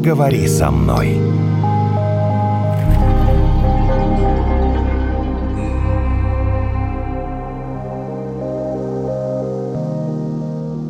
поговори со мной.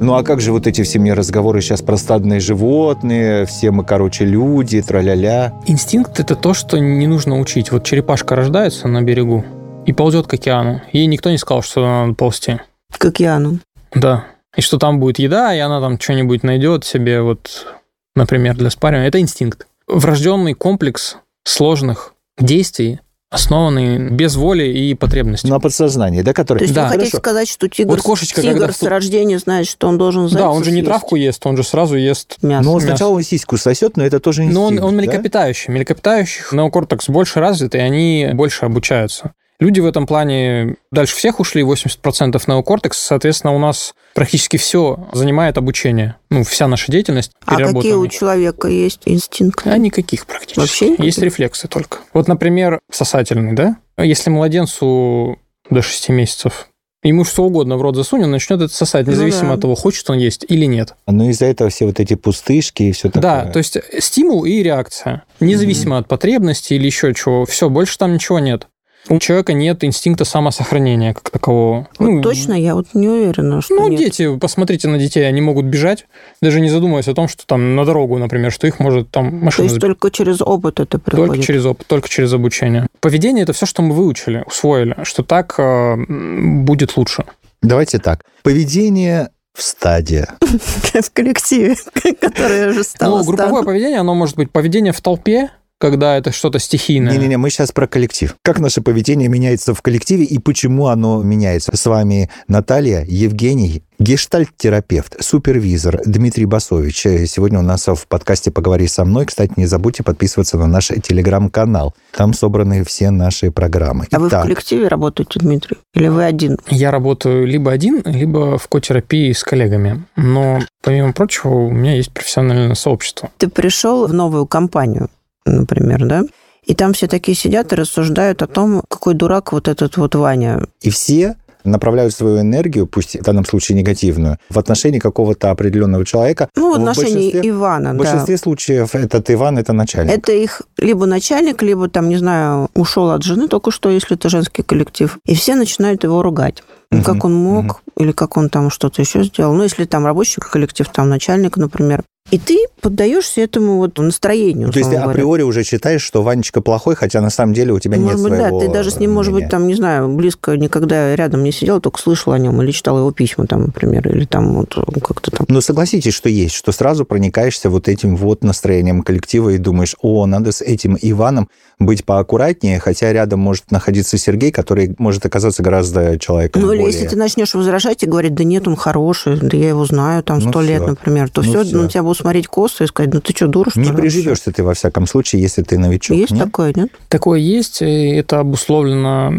Ну а как же вот эти все мне разговоры сейчас про стадные животные, все мы, короче, люди, траля-ля. Инстинкт — это то, что не нужно учить. Вот черепашка рождается на берегу и ползет к океану. Ей никто не сказал, что надо ползти. К океану. Да. И что там будет еда, и она там что-нибудь найдет себе, вот, например, для спаривания. Это инстинкт. Врожденный комплекс сложных действий, основанный без воли и потребности. На подсознании, да, который... То есть Да. вы хотите Хорошо. сказать, что тигр, Вот кошечка, тигр когда с рождения знает, что он должен да, он же не съесть? травку ест, он же сразу ест Мясо. Ну, он мясо. сначала он сиську сосет, но это тоже инстинкт, Но он, он да? млекопитающий. Млекопитающих неокортекс больше развит, и они больше обучаются. Люди в этом плане дальше всех ушли, 80% неокортекс, соответственно, у нас практически все занимает обучение. Ну, вся наша деятельность А какие у человека есть инстинкты? А никаких практически. Вообще никаких? Есть рефлексы только. Вот, например, сосательный, да? Если младенцу до 6 месяцев ему что угодно в рот засунь, он начнет это сосать, Ну независимо да. от того, хочет он есть или нет. Ну, из-за этого все вот эти пустышки и все такое. Да, то есть стимул и реакция. Независимо от потребности или еще чего. Все, больше там ничего нет. У человека нет инстинкта самосохранения как такового. Вот Ну, точно, я вот не уверена, что Ну, нет. дети, посмотрите на детей, они могут бежать, даже не задумываясь о том, что там на дорогу, например, что их может там То машина есть сбить. только через опыт это приходит? Только через опыт, только через обучение. Поведение это все, что мы выучили, усвоили, что так э, будет лучше. Давайте так. Поведение в стаде. в коллективе, которое уже стало ну, групповое поведение, оно может быть поведение в толпе, когда это что-то стихийное. Не-не-не, мы сейчас про коллектив. Как наше поведение меняется в коллективе и почему оно меняется? С вами Наталья, Евгений, гештальт-терапевт, супервизор Дмитрий Басович. Э, Сегодня у нас в подкасте «Поговори со мной». Кстати, не забудьте подписываться на наш телеграм-канал. Там собраны все наши программы. А вы в Итак, коллективе работаете, Дмитрий? Или вы один? Я работаю либо один, либо в котерапии с коллегами. Но, помимо прочего, у меня есть профессиональное сообщество. Ты пришел в новую компанию, например, да? И там все такие сидят и рассуждают о том, какой дурак вот этот вот Ваня. И все направляют свою энергию, пусть в данном случае негативную, в отношении какого-то определенного человека. Ну, в В отношении большинстве- Ивана, В да. большинстве случаев этот Иван – это начальник. Это их либо начальник, либо там, не знаю, ушел от жены только что, если это женский коллектив. И все начинают его ругать. Мгм, как он мог, мгм. или как он там что-то еще сделал. Ну, если там рабочий коллектив, там начальник, например. И ты поддаешься этому вот настроению. Ну, то есть ты говоря. априори уже считаешь, что Ванечка плохой, хотя на самом деле у тебя Может нет быть, своего да, ты даже с ним, может быть, мнения. там, не знаю, близко никогда рядом не сидел, только слышал о нем или читал его письма, там, например, или там вот как-то там. Но согласитесь, что есть, что сразу проникаешься вот этим вот настроением коллектива и думаешь, о, надо с этим Иваном быть поаккуратнее, хотя рядом может находиться Сергей, который может оказаться гораздо человеком Ну, или более... если ты начнешь возражать и говорить, да нет, он хороший, да я его знаю там Ну, сто лет, всё. например, то Ну, все, всё. на тебя будут смотреть косо и сказать, ну ты что, дура, что Не ли? приживешься ты, во всяком случае, если ты новичок. Есть нет? такое, нет? Такое есть, и это обусловлено,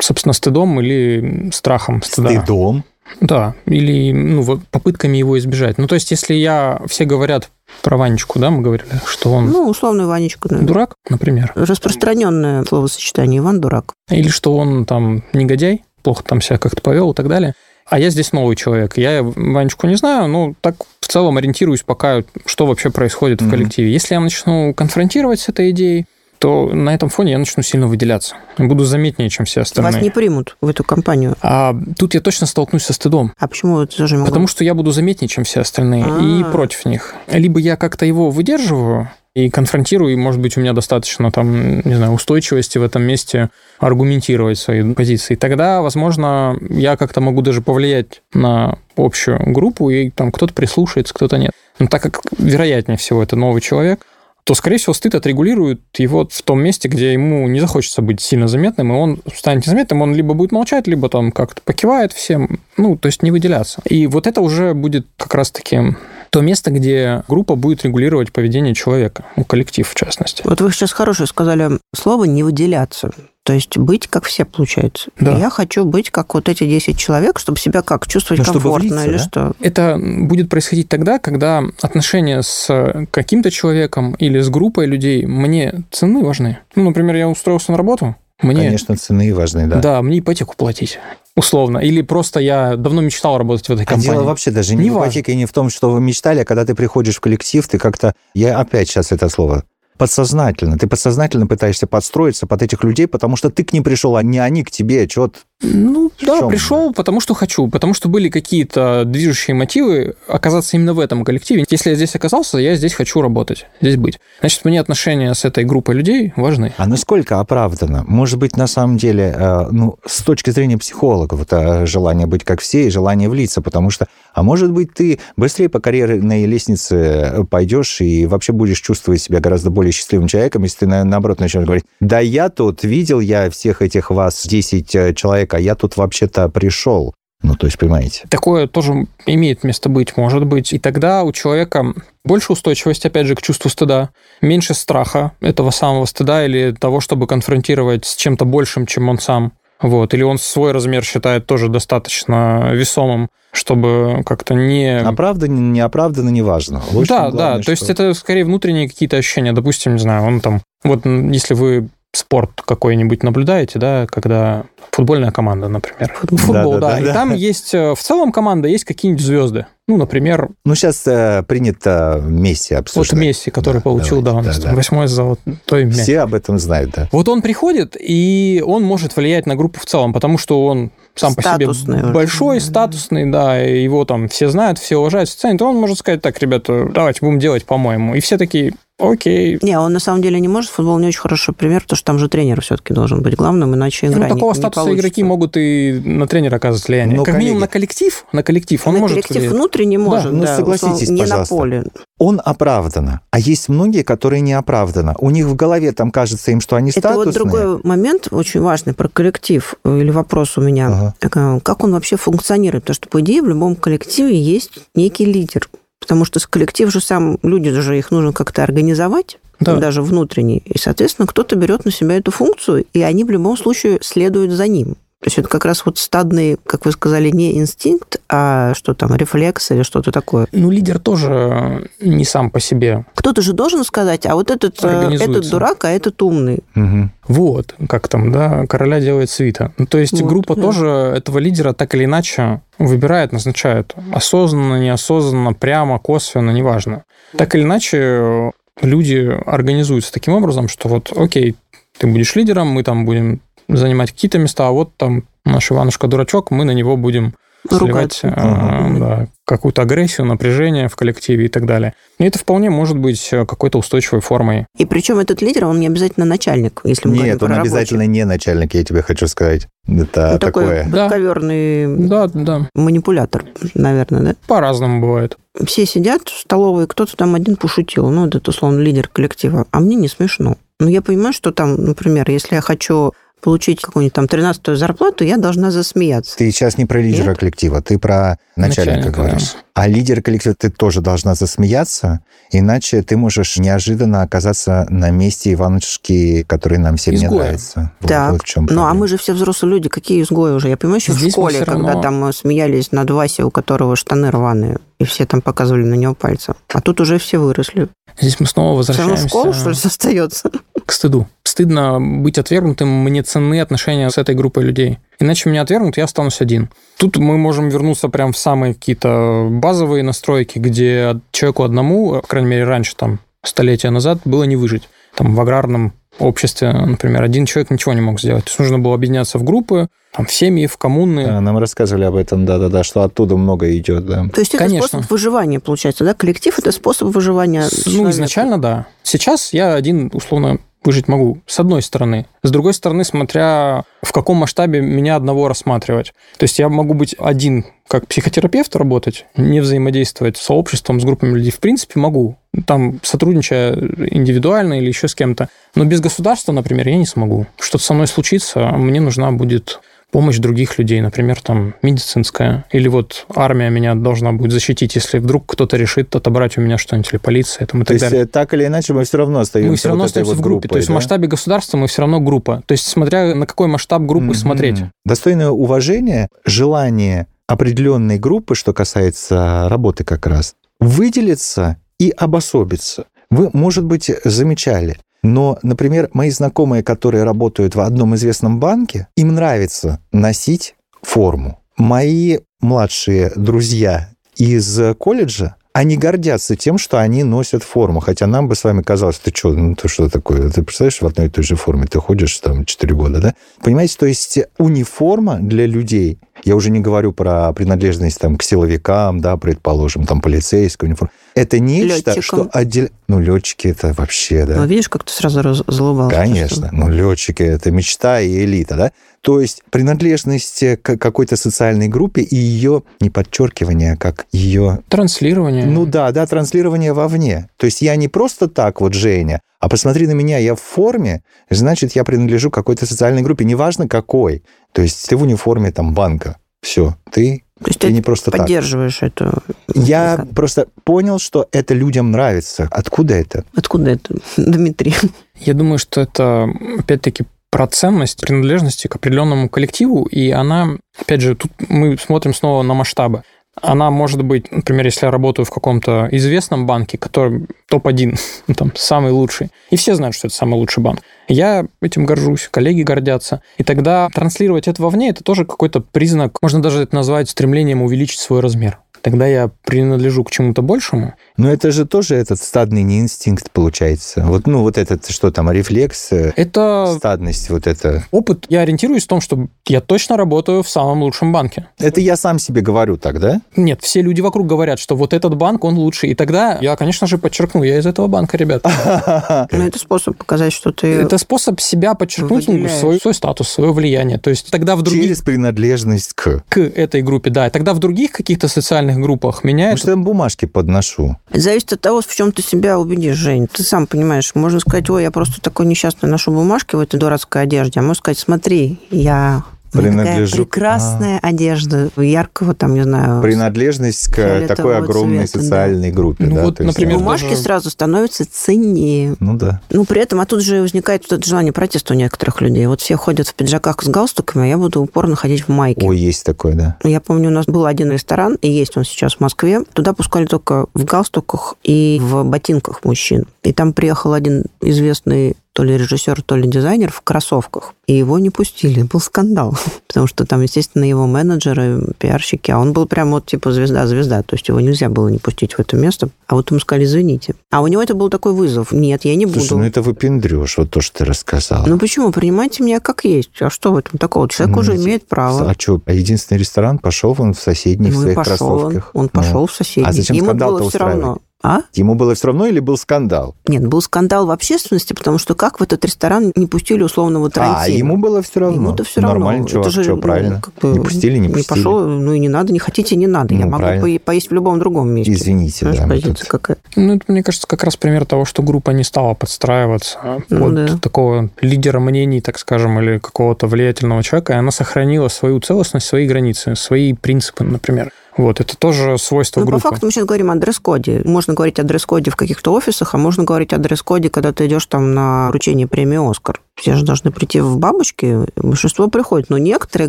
собственно, стыдом или страхом стыда. Стыдом. Да, или ну, вот попытками его избежать. Ну, то есть, если я... Все говорят про Ванечку, да, мы говорили, что он Ну, условный Ванечка, наверное. дурак, например, Распространенное словосочетание Иван дурак. или что он там негодяй, плохо там себя как-то повел и так далее. А я здесь новый человек. Я Ванечку не знаю, но так в целом ориентируюсь пока, что вообще происходит в Мгм. коллективе. Если я начну конфронтировать с этой идеей, то на этом фоне я начну сильно выделяться. Буду заметнее, чем все остальные. Вас не примут в эту компанию. А тут я точно столкнусь со стыдом. А почему это тоже не могу? Потому что я буду заметнее, чем все остальные, и А. против них. Либо я как-то его выдерживаю и конфронтирую, и, может быть, у меня достаточно там, не знаю, устойчивости в этом месте аргументировать свои позиции. Тогда, возможно, я как-то могу даже повлиять на общую группу, и там кто-то прислушается, кто-то нет. Но так как, вероятнее всего, это новый человек, то, скорее всего, стыд отрегулирует его в том месте, где ему не захочется быть сильно заметным, и он станет незаметным, он либо будет молчать, либо там как-то покивает всем, ну, то есть не выделяться. И вот это уже будет как раз-таки то место, где группа будет регулировать поведение человека, ну, коллектив в частности. Вот вы сейчас хорошее сказали слово «не выделяться». То есть быть как все, получается. Да. Я хочу быть как вот эти 10 человек, чтобы себя как чувствовать Ну, чтобы комфортно влиться, или да? что. Это будет происходить тогда, когда отношения с каким-то человеком или с группой людей мне цены важны. Ну, например, я устроился на работу, мне... Конечно, цены важны, да. Да, мне ипотеку платить. Условно. Или просто я давно мечтал работать в этой А компании. дело вообще даже не, Не в ипотеке, не в том, что вы мечтали, а когда ты приходишь в коллектив, ты как-то... Я опять сейчас это слово подсознательно. Ты подсознательно пытаешься подстроиться под этих людей, потому что ты к ним пришел, а не они к тебе. Чего Ну, В да, чём? пришел, потому что хочу, потому что были какие-то движущие мотивы оказаться именно в этом коллективе. Если я здесь оказался, я здесь хочу работать, здесь быть. Значит, мне отношения с этой группой людей важны. А насколько оправдано? Может быть, на самом деле, э, ну, с точки зрения психологов, это желание быть как все и желание влиться, потому что, а может быть, ты быстрее по карьерной лестнице пойдешь и вообще будешь чувствовать себя гораздо более счастливым человеком, если ты, на- наоборот, начнешь говорить, да я тут, видел я всех этих вас, 10 э, человек, а я тут вообще-то пришел. Ну, то есть, понимаете? Такое тоже имеет место быть, может быть. И тогда у человека больше устойчивости, опять же, к чувству стыда, меньше страха этого самого стыда или того, чтобы конфронтировать с чем-то большим, чем он сам. Вот. Или он свой размер считает тоже достаточно весомым, чтобы как-то не... Оправдано, не оправдано, неважно. Очень да, главное, да, то есть что- это скорее внутренние какие-то ощущения. Допустим, не знаю, он там... Вот если вы спорт какой-нибудь наблюдаете, да, когда футбольная команда, например. Футбол. Футбол, да. Да-да-да, И да. там есть э, в целом команда, есть какие-нибудь звезды. Ну, например, Ну, сейчас э, принято Месси вот обсуждать. Месси, который Да, получил, да, давайте, он да, да. восьмой золотой мяч. Все об этом знают, да. Вот он приходит, и он может влиять на группу в целом, потому что он сам по Статусный себе очень. большой, статусный, да, и его там все знают, все уважают, все ценят, он может сказать, так, ребята, давайте будем делать по-моему. И все такие, окей. Не, он на самом деле не может. Футбол не очень хороший пример, потому что там же тренер все-таки должен быть главным, иначе игра Ну, не- такого не статуса получится. игроки могут и на тренера оказывать влияние. Но как минимум коллеги- на коллектив, на коллектив он На может коллектив влиять. внутренне может, ну, да, согласитесь, не пожалуйста. на поле. Он оправданно, а есть многие, которые не оправданно. У них в голове там кажется им, что они Это статусные. вот другой момент очень важный про коллектив э, или вопрос у меня. Ага. Э, Как он вообще функционирует? Потому что, по идее, в любом коллективе есть некий лидер. Потому что с коллектив же сам, люди же их нужно как-то организовать, Да. даже внутренний. И, соответственно, кто-то берет на себя эту функцию, и они в любом случае следуют за ним. То есть это как раз вот стадный, как вы сказали, не инстинкт, а что там, рефлекс или что-то такое. Ну, лидер тоже не сам по себе. Кто-то же должен сказать, а вот этот, э, этот дурак, а этот умный. Мгм. Вот, как там, да, короля делает свита. Ну, то есть Вот, группа да. тоже этого лидера так или иначе выбирает, назначает. Осознанно, неосознанно, прямо, косвенно, неважно. Так или иначе люди организуются таким образом, что вот, окей, ты будешь лидером, мы там будем занимать какие-то места, а вот там наш Иванушка-дурачок, мы на него будем сливать а, Мгм. да, какую-то агрессию, напряжение в коллективе и так далее. И это вполне может быть э, какой-то устойчивой формой. И причем этот лидер, он не обязательно начальник, если мы говорим Нет, про он рабочих. обязательно не начальник, я тебе хочу сказать. Это Ну, такое. такой Да. подковерный Да, да, манипулятор, наверное, да? по-разному бывает. Все сидят в столовой, кто-то там один пошутил, ну, вот это, условно, лидер коллектива, а мне не смешно. Ну, я понимаю, что там, например, если я хочу получить какую-нибудь там 13-ю зарплату, я должна засмеяться. Ты сейчас не про лидера коллектива, ты про начальника, Начальника, говоришь. А лидер коллектива ты тоже должна засмеяться, иначе ты можешь неожиданно оказаться на месте Иванушки, который нам всем не Изгоем. нравится. Вот- Так, вот в чем ну, а мы же все взрослые люди, какие изгои уже? Я понимаю, еще в Здесь мы школе, всё когда равно- там э, смеялись над Васей, у которого штаны рваные, и все там показывали на него пальцем. А тут уже все выросли. Здесь мы снова Все равно возвращаемся школа, что ли, остается? к стыду. Стыдно быть отвергнутым, мне ценны отношения с этой группой людей. Иначе меня отвергнут, я останусь один. Тут мы можем вернуться прям в самые какие-то базовые настройки, где человеку одному, по крайней мере, раньше, там, столетия назад, было не выжить. Там, в аграрном обществе, например, один человек ничего не мог сделать. То есть нужно было объединяться в группы, там, в семьи, в коммуны. Да, нам рассказывали об этом, да-да-да, что оттуда много идет, да. То есть это Конечно. способ выживания, получается, да? Коллектив – это способ выживания Ну, человека. изначально, да. Сейчас я один, условно, выжить могу, с одной стороны. С другой стороны, смотря в каком масштабе меня одного рассматривать. То есть я могу быть один как психотерапевт работать, не взаимодействовать с сообществом, с группами людей. В принципе, могу. Там, сотрудничая индивидуально или еще с кем-то. Но без государства, например, я не смогу. Что-то со мной случится, мне нужна будет помощь других людей, например, там медицинская, или вот армия меня должна будет защитить, если вдруг кто-то решит отобрать у меня что-нибудь, или полиция, там, и То так есть далее. э, так или иначе мы все равно остаемся Мы все равно вот остаемся вот в группе. То есть группой, в да? масштабе государства мы все равно группа. То есть смотря на какой масштаб группы Мгм. смотреть. Достойное уважение, желание определенной группы, что касается работы как раз, выделиться и обособиться. Вы, может быть, замечали, но, например, мои знакомые, которые работают в одном известном банке, им нравится носить форму. Мои младшие друзья из колледжа, они гордятся тем, что они носят форму. Хотя нам бы с вами казалось, ты что, ну ты что такое? Ты представляешь, в одной и той же форме ты ходишь там 4 года, да? Понимаете, то есть униформа для людей, я уже не говорю про принадлежность там, к силовикам, да, предположим, там полицейскую униформу. Это нечто, Летчикам. что отдельно... Ну, летчики это вообще, да. Ну, видишь, как ты сразу разлобал. Конечно. Ну, летчики это мечта и элита, да? То есть принадлежность к какой-то социальной группе и ее не подчеркивание, а как ее... Транслирование. Ну да, да, транслирование вовне. То есть я не просто так вот Женя, а посмотри на меня, я в форме, значит, я принадлежу какой-то социальной группе, неважно какой. То есть ты в униформе там банка. Все, ты то есть ты, ты не просто поддерживаешь так. эту... Я как? просто понял, что это людям нравится. Откуда это? Откуда это, Дмитрий? Я думаю, что это, опять-таки, про ценность принадлежности к определенному коллективу, и она, опять же, тут мы смотрим снова на масштабы. Она может быть, например, если я работаю в каком-то известном банке, который топ-1, ну, там, самый лучший, и все знают, что это самый лучший банк. Я этим горжусь, коллеги гордятся. И тогда транслировать это вовне, это тоже какой-то признак, можно даже это назвать стремлением увеличить свой размер тогда я принадлежу к чему-то большему. Но это же тоже этот стадный не инстинкт получается. Вот, ну, вот этот, что там, рефлекс, э, это стадность, вот это. Опыт. Я ориентируюсь в том, что я точно работаю в самом лучшем банке. Это я сам себе говорю так, да? Нет, все люди вокруг говорят, что вот этот банк, он лучший. И тогда я, конечно же, подчеркну, я из этого банка, ребят. Ну, это способ показать, что ты... Это способ себя подчеркнуть, свой, свой статус, свое влияние. То есть тогда в других... Через принадлежность к... К этой группе, да. И тогда в других каких-то социальных социальных группах меня Может, это... я бумажки подношу. Зависит от того, в чем ты себя убедишь, Жень. Ты сам понимаешь, можно сказать, ой, я просто такой несчастный ношу бумажки в этой дурацкой одежде, а можно сказать, смотри, я принадлежу... прекрасная а. одежда, яркого там, не знаю... Принадлежность к такой огромной цвета, социальной да. группе. Ну да, вот, например, бумажки даже... сразу становятся ценнее. Ну да. Ну при этом, а тут же возникает вот это желание протеста у некоторых людей. Вот все ходят в пиджаках с галстуками, а я буду упорно ходить в майке. Ой, есть такое, да. Я помню, у нас был один ресторан, и есть он сейчас в Москве. Туда пускали только в галстуках и в ботинках мужчин. И там приехал один известный то ли режиссер, то ли дизайнер в кроссовках. И его не пустили. Был скандал. Потому что там, естественно, его менеджеры, пиарщики, а он был прям вот типа звезда-звезда. То есть его нельзя было не пустить в это место. А вот ему сказали, извините. А у него это был такой вызов. Нет, я не буду. Слушай, ну это выпендрешь, вот то, что ты рассказал. Ну почему? Принимайте меня как есть. А что в этом такого? Человек ну, уже имеет право. А что, а единственный ресторан пошел он в соседний ну, в своих пошел кроссовках? Он, он ну. пошел в соседний. А зачем Ему было все равно. А? Ему было все равно или был скандал? Нет, был скандал в общественности, потому что как в этот ресторан не пустили условного Тарантино? А, ему было все равно. Ему-то все равно. Нормально, чувак, Это же, что, ну, правильно. Как бы, не пустили, не пустили. Не пошел, ну и не надо, не хотите, не надо. Ну, Я могу правильно. поесть в любом другом месте. Извините, Знаешь, да. Позиция тут... какая? Ну, это, мне кажется, как раз пример того, что группа не стала подстраиваться ну, под да. такого лидера мнений, так скажем, или какого-то влиятельного человека, и она сохранила свою целостность, свои границы, свои принципы, например. Вот, это тоже свойство ну, группы. по факту мы сейчас говорим о дресс-коде. Можно говорить о дресс-коде в каких-то офисах, а можно говорить о дресс-коде, когда ты идешь там на вручение премии «Оскар». Все же должны прийти в бабочки, большинство приходит, но некоторые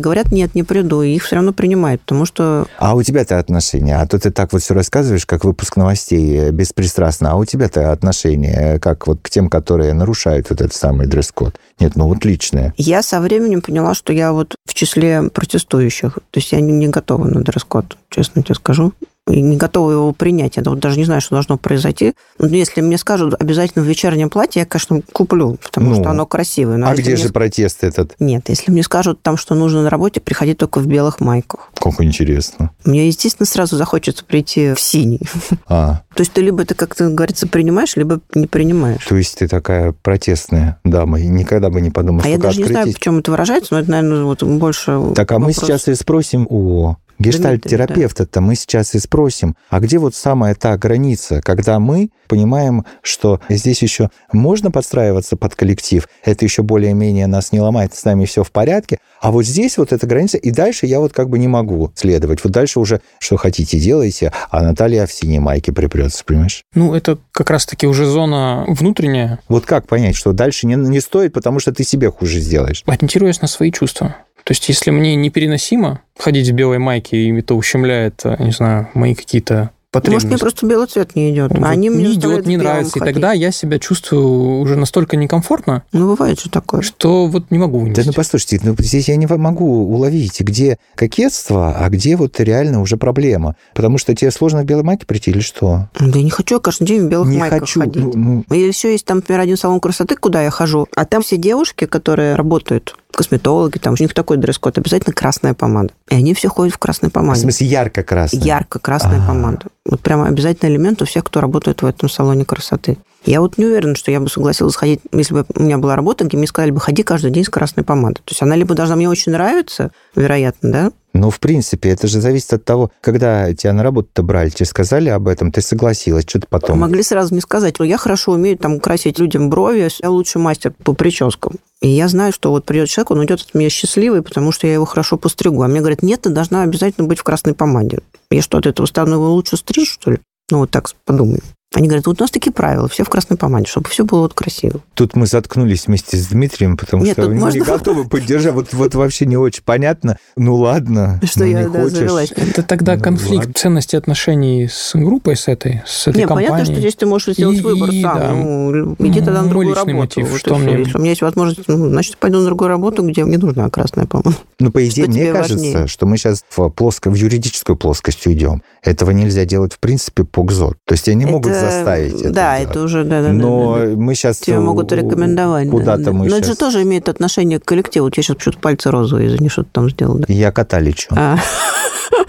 говорят, нет, не приду, и их все равно принимают, потому что... А у тебя-то отношения? А то ты так вот все рассказываешь, как выпуск новостей, э, беспристрастно. А у тебя-то отношения как вот к тем, которые нарушают вот этот самый дресс-код? Нет, ну вот личное. Я со временем поняла, что я вот в числе протестующих. То есть я не, не готова на дресс-код, честно тебе скажу и не готова его принять. Я даже не знаю, что должно произойти. Но если мне скажут обязательно в вечернем платье, я, конечно, куплю, потому ну, что оно красивое. Но а где же протест этот? Нет, если мне скажут там, что нужно на работе, приходить только в белых майках. Как интересно. Мне, естественно, сразу захочется прийти в синий. А. То есть ты либо ты, как то говорится, принимаешь, либо не принимаешь. То есть ты такая протестная дама, и никогда бы не подумала, а что я даже открытить... не знаю, в чем это выражается, но это, наверное, вот больше Так, а вопрос. мы сейчас и спросим у гештальт-терапевта-то мы сейчас и спросим, а где вот самая та граница, когда мы понимаем, что здесь еще можно подстраиваться под коллектив, это еще более-менее нас не ломает, с нами все в порядке, а вот здесь вот эта граница, и дальше я вот как бы не могу следовать. Вот дальше уже что хотите делайте, а Наталья в синей майке припрется, понимаешь? Ну, это как раз-таки уже зона внутренняя. Вот как понять, что дальше не, не стоит, потому что ты себе хуже сделаешь? Ориентируясь на свои чувства. То есть, если мне непереносимо ходить в белой майке, и это ущемляет, э, не знаю, мои какие-то потребность. Может, мне просто белый цвет не идет. Вот а они мне не идет, не нравится. И ходить. тогда я себя чувствую уже настолько некомфортно, Ну, бывает же такое. что вот не могу Да вынести. ну послушайте, ну, здесь я не могу уловить, где кокетство, а где вот реально уже проблема. Потому что тебе сложно в белой майке прийти или что? Да я не хочу я каждый день в белых не майках хочу. ходить. ну, ну, И еще есть там, например, один салон красоты, куда я хожу, а там все девушки, которые работают, косметологи, там у них такой дресс-код, обязательно красная помада. И они все ходят в красной в помаде. смысле ярко-красный. Ярко-красная А. помада. Вот прямо обязательный элемент у всех, кто работает в этом салоне красоты. Я вот не уверена, что я бы согласилась ходить, если бы у меня была работа, где мне сказали бы, ходи каждый день с красной помадой. То есть она либо должна мне очень нравиться, вероятно, да? Ну, в принципе, это же зависит от того, когда тебя на работу-то брали, тебе сказали об этом, ты согласилась, что ты потом... Могли сразу не сказать, «Ну, я хорошо умею там красить людям брови, я лучший мастер по прическам. И я знаю, что вот придет человек, он уйдет от меня счастливый, потому что я его хорошо постригу. А мне говорят, нет, ты должна обязательно быть в красной помаде. Я что, от этого стану его лучше стричь, что ли? Ну, вот так подумай. Они говорят, вот у нас такие правила, все в красной помаде, чтобы все было вот красиво. Тут мы заткнулись вместе с Дмитрием, потому Нет, что мы можно- не готовы поддержать. Вот, вот вообще не очень понятно. Ну ладно, Что ну, я, не да, хочешь. завелась. Это тогда Ну, конфликт ладно. ценностей отношений с группой, с этой, с этой Нет, компанией. понятно, что здесь ты можешь сделать И- выбор и, сам. да. Ну, иди тогда на другую работу. мотив, Вот что мне- Если у меня есть возможность, ну, значит, пойду на другую работу, где мне нужна красная помада. Ну, по идее, Что мне кажется, важнее? что мы сейчас в, плоско, в юридическую плоскость уйдем. Этого нельзя делать, в принципе, по ГЗОТ. То есть тебя не могут Это- заставить это Да, это уже, да, да, Но да, да. мы сейчас... Тебе могут рекомендовать. да, Куда-то да. мы Но это же тоже имеет отношение к коллективу. У тебя сейчас почему-то пальцы розовые, извини, что ты там сделал. да. Я кота лечу. А,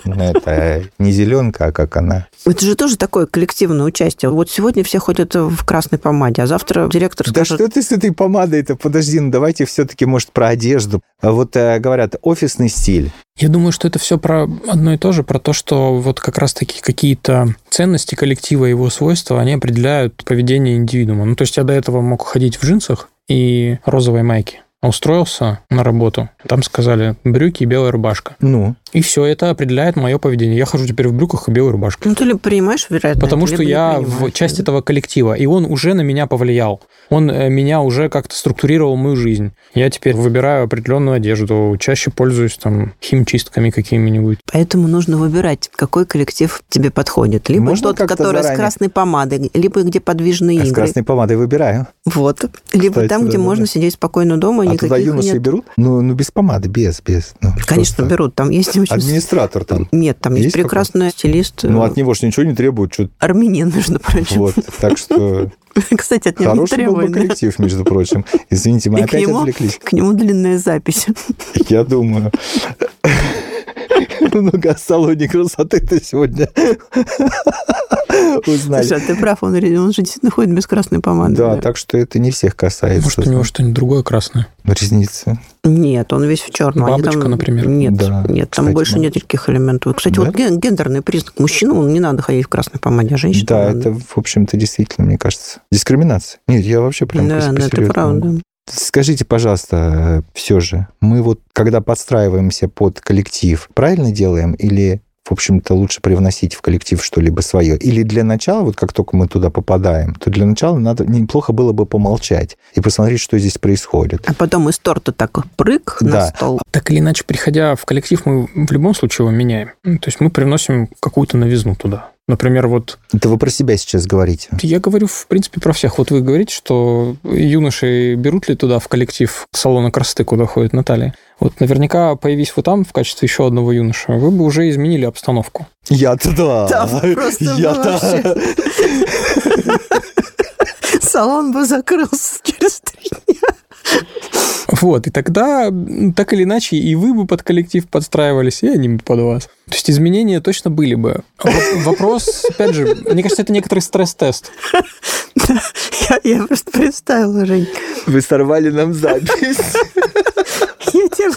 Это не зеленка, а как она. это же тоже такое коллективное участие. Вот сегодня все ходят в красной помаде, а завтра директор Да скажет... что ты с этой помадой-то? Подожди, ну давайте все-таки, может, про одежду. А Вот э, говорят, офисный стиль. Я думаю, что это все про одно и то же, про то, что вот как раз-таки какие-то ценности коллектива и его свойства, они определяют поведение индивидуума. Ну, то есть я до этого мог ходить в джинсах и розовой майке. А Устроился на работу, там сказали брюки и белая рубашка. Ну, И все это определяет мое поведение. Я хожу теперь в брюках и белой рубашке. Ну, ты либо принимаешь, вероятно, Потому это, что я в часть да. этого коллектива, и он уже на меня повлиял. Он э, меня уже как-то структурировал мою жизнь. Я теперь выбираю определенную одежду, чаще пользуюсь там химчистками какими-нибудь. Поэтому нужно выбирать, какой коллектив тебе подходит. Либо Можно который заранее? с красной помадой, либо где подвижные а с игры. красной помадой выбираю. Вот. Либо Кстати, там, где да-да-да. можно сидеть спокойно дома, А туда юноши нет. берут? Ну, ну, без помады, без, без. Ну, Конечно, просто. берут. Там есть очень... Администратор там. Нет, там есть, Есть прекрасный стилист. Ну, э, от него же ничего не требуют. Что... Армянин, между прочим. Вот. Так что Кстати, от него не хороший был бы требует. коллектив, между прочим. Извините, мы И к опять нему- отвлеклись. К нему длинная запись. Я думаю. Много о салоне красоты-то сегодня узнали. Слушай, а ты прав, он, он же действительно ходит без красной помады. Да, так что это не всех касается. Может, у него что-нибудь другое красное. Ресницы. Нет, он весь в черном. Бабочка, там- например. Нет, Да, нет, там кстати, больше нет бабочка. таких элементов. Кстати, Да? вот ген- гендерный признак. Мужчину не надо ходить в красной помаде, а женщина Да, надо. это, в общем-то, действительно, мне кажется, дискриминация. Нет, я вообще прям Да, да, это по-серьезному. правда. Скажите, пожалуйста, все же, мы вот, когда подстраиваемся под коллектив, правильно делаем или в общем-то, лучше привносить в коллектив что-либо свое. Или для начала, вот как только мы туда попадаем, то для начала надо неплохо было бы помолчать и посмотреть, что здесь происходит. А потом из торта так прыг на Да. стол. Так или иначе, приходя в коллектив, мы в любом случае его меняем. Ну, То есть мы привносим какую-то новизну туда. Например, вот Это вы про себя сейчас говорите. я говорю, в принципе, про всех. Вот вы говорите, что юноши берут ли туда в коллектив салона красоты, куда ходит Наталья? Вот наверняка, появись вы там в качестве еще одного юноша, вы бы уже изменили обстановку. Я-то да. Там просто Я-то... Салон бы закрылся через три дня. Вот, и тогда, так или иначе, и вы бы под коллектив подстраивались, и они бы под вас. То есть изменения точно были бы. Воп- Вопрос, опять же, мне кажется, это некоторый стресс-тест. Я, я просто представила, Жень. Вы сорвали нам запись. Я тебя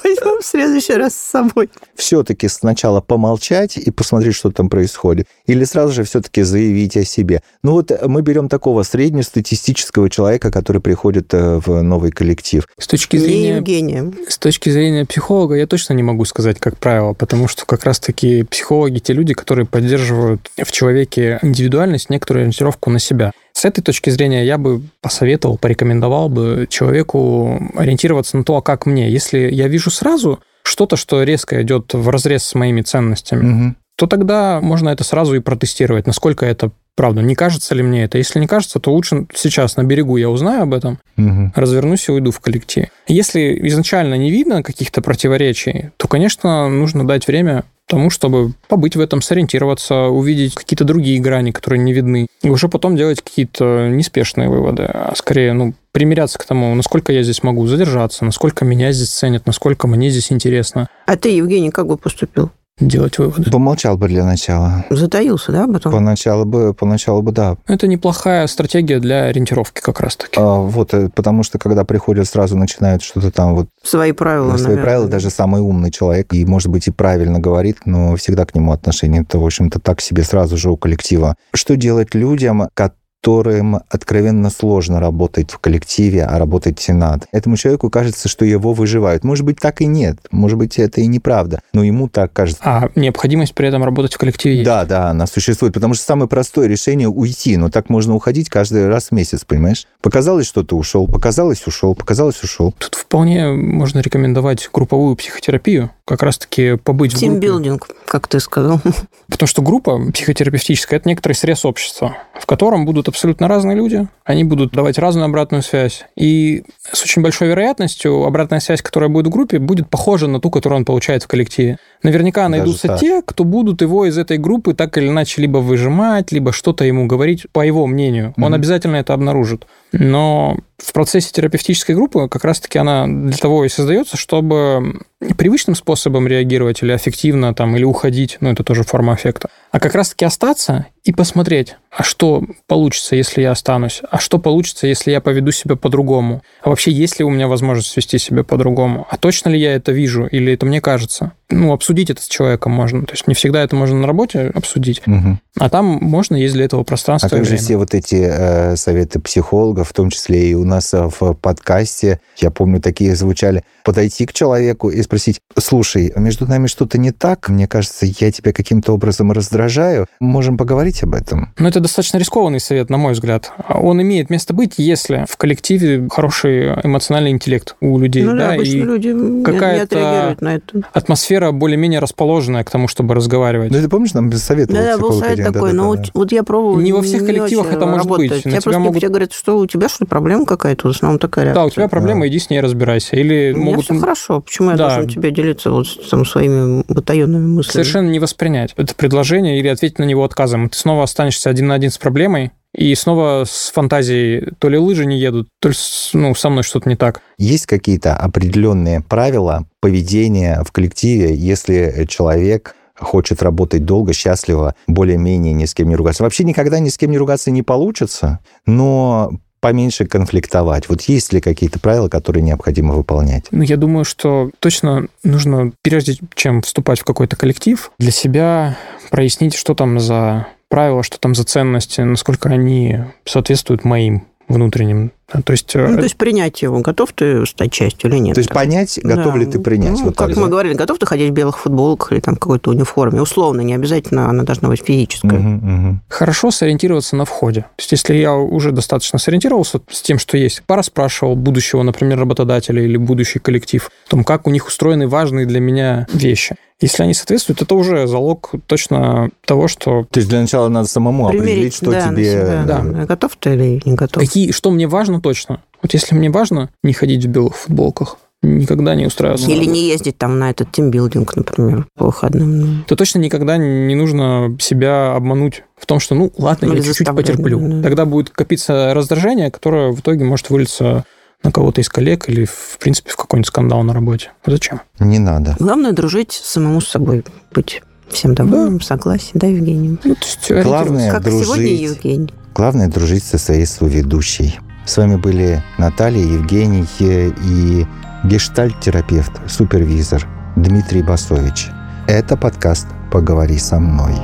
следующий раз с собой. все-таки сначала помолчать и посмотреть, что там происходит, или сразу же все-таки заявить о себе. Ну вот мы берем такого среднестатистического человека, который приходит э, в новый коллектив. С точки Не зрения Евгения. С точки зрения психолога я точно не могу сказать, как правило, потому что как раз-таки психологи те люди, которые поддерживают в человеке индивидуальность, некоторую ориентировку на себя. С этой точки зрения я бы посоветовал, порекомендовал бы человеку ориентироваться на то, а как мне. Если я вижу сразу что-то, что резко идет в разрез с моими ценностями, Мгм. то тогда можно это сразу и протестировать, насколько это правда. Не кажется ли мне это? Если не кажется, то лучше сейчас на берегу я узнаю об этом, угу. развернусь и уйду в коллектив. Если изначально не видно каких-то противоречий, то, конечно, нужно дать время тому, чтобы побыть в этом, сориентироваться, увидеть какие-то другие грани, которые не видны, и уже потом делать какие-то неспешные выводы, а скорее, ну, примиряться к тому, насколько я здесь могу задержаться, насколько меня здесь ценят, насколько мне здесь интересно. А ты, Евгений, как бы поступил? Делать выводы. Помолчал бы для начала. Затаился, да, потом? Поначалу бы, поначалу бы, да. Это неплохая стратегия для ориентировки как раз-таки. А, вот, э, потому что когда приходят, сразу начинают что-то там вот... Свои правила, Свои наверное. правила, даже самый умный человек, и, может быть, и правильно говорит, но всегда к нему отношение-то, в общем-то, так себе сразу же у коллектива. Что делать людям, которые которым откровенно сложно работать в коллективе, а работать надо. Этому человеку кажется, что его выживают. Может быть, так и нет. Может быть, это и неправда. Но ему так кажется. А необходимость при этом работать в коллективе есть? Да, да, она существует. Потому что самое простое решение уйти. Но так можно уходить каждый раз в месяц, понимаешь? Показалось, что ты ушел, показалось, ушел, показалось, ушел. Тут вполне можно рекомендовать групповую психотерапию, как раз-таки побыть Тимбилдинг, в группе. Тимбилдинг, как ты сказал. Потому что группа психотерапевтическая – это некоторый срез общества, в котором будут абсолютно разные люди, они будут давать разную обратную связь. И с очень большой вероятностью обратная связь, которая будет в группе, будет похожа на ту, которую он получает в коллективе. Наверняка найдутся те, кто будут его из этой группы так или иначе либо выжимать, либо что-то ему говорить, по его мнению. Он mm-hmm. обязательно это обнаружит. Но в процессе терапевтической группы как раз-таки она для того и создается, чтобы привычным способом реагировать или эффективно там, или уходить, ну, это тоже форма эффекта, а как раз-таки остаться и посмотреть, а что получится, если я останусь, а что получится, если я поведу себя по-другому, а вообще есть ли у меня возможность вести себя по-другому, а точно ли я это вижу или это мне кажется. Ну, обсудить это с человеком можно. То есть не всегда это можно на работе обсудить, угу. а там можно есть для этого пространство. А как же все вот эти э, советы психологов, в том числе и у нас э, в подкасте, я помню, такие звучали, подойти к человеку и спросить, слушай, между нами что-то не так, мне кажется, я тебя каким-то образом раздражаю, можем поговорить об этом? Ну, это достаточно рискованный совет, на мой взгляд. Он имеет место быть, если в коллективе хороший эмоциональный интеллект у людей. Ну да, да обычно и люди какая-то на это. атмосфера более-менее расположенная к тому, чтобы разговаривать. Ну, ты помнишь, нам без совета Да, да, был совет один, такой, да, но да, да. вот я пробовал. Не во всех коллективах это может работать. быть. Я просто могут... тебе говорят, что у тебя что ли проблема какая-то, в основном такая реакция. Да, у тебя проблема, да. иди с ней разбирайся. Или у могут... все хорошо, почему я да. должен тебе делиться вот там, своими батальонными мыслями? Совершенно не воспринять это предложение или ответить на него отказом. Ты снова останешься один на один с проблемой, и снова с фантазией то ли лыжи не едут, то ли ну, со мной что-то не так. Есть какие-то определенные правила поведения в коллективе, если человек хочет работать долго, счастливо, более-менее ни с кем не ругаться. Вообще никогда ни с кем не ругаться не получится, но поменьше конфликтовать? Вот есть ли какие-то правила, которые необходимо выполнять? Ну, я думаю, что точно нужно, прежде чем вступать в какой-то коллектив, для себя прояснить, что там за правила, что там за ценности, насколько они соответствуют моим внутренним. То есть, э, ну, то есть принять его. Готов ты стать частью или нет? То есть понять, готов да. ли ты принять. Ну, вот как так, мы да? говорили, готов ты ходить в белых футболках или там какой-то униформе. Условно, не обязательно она должна быть физическая. Угу, угу. Хорошо сориентироваться на входе. То есть если я уже достаточно сориентировался с тем, что есть, пора спрашивал будущего, например, работодателя или будущий коллектив, о том, как у них устроены важные для меня вещи. Если они соответствуют, это уже залог точно того, что... То есть для начала надо самому Примерить, определить, что да, тебе... Да. Да. Готов ты или не готов? Какие, что мне важно точно. Вот если мне важно не ходить в белых футболках, никогда не устраиваться. Или не ездить там на этот тимбилдинг, например, по выходным. То точно никогда не нужно себя обмануть в том, что, ну, ладно, Или я чуть-чуть потерплю. Да. Тогда будет копиться раздражение, которое в итоге может вылиться на кого-то из коллег или, в принципе, в какой-нибудь скандал на работе. Зачем? Не надо. Главное дружить самому с собой, быть всем довольным, да. согласен, да, Евгений? Ну, то есть, Главное как дружить. сегодня Евгений. Главное дружить со своей соведущей. С вами были Наталья, Евгений и гештальт-терапевт, супервизор Дмитрий Басович. Это подкаст «Поговори со мной».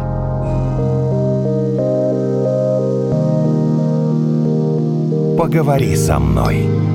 «Поговори со мной».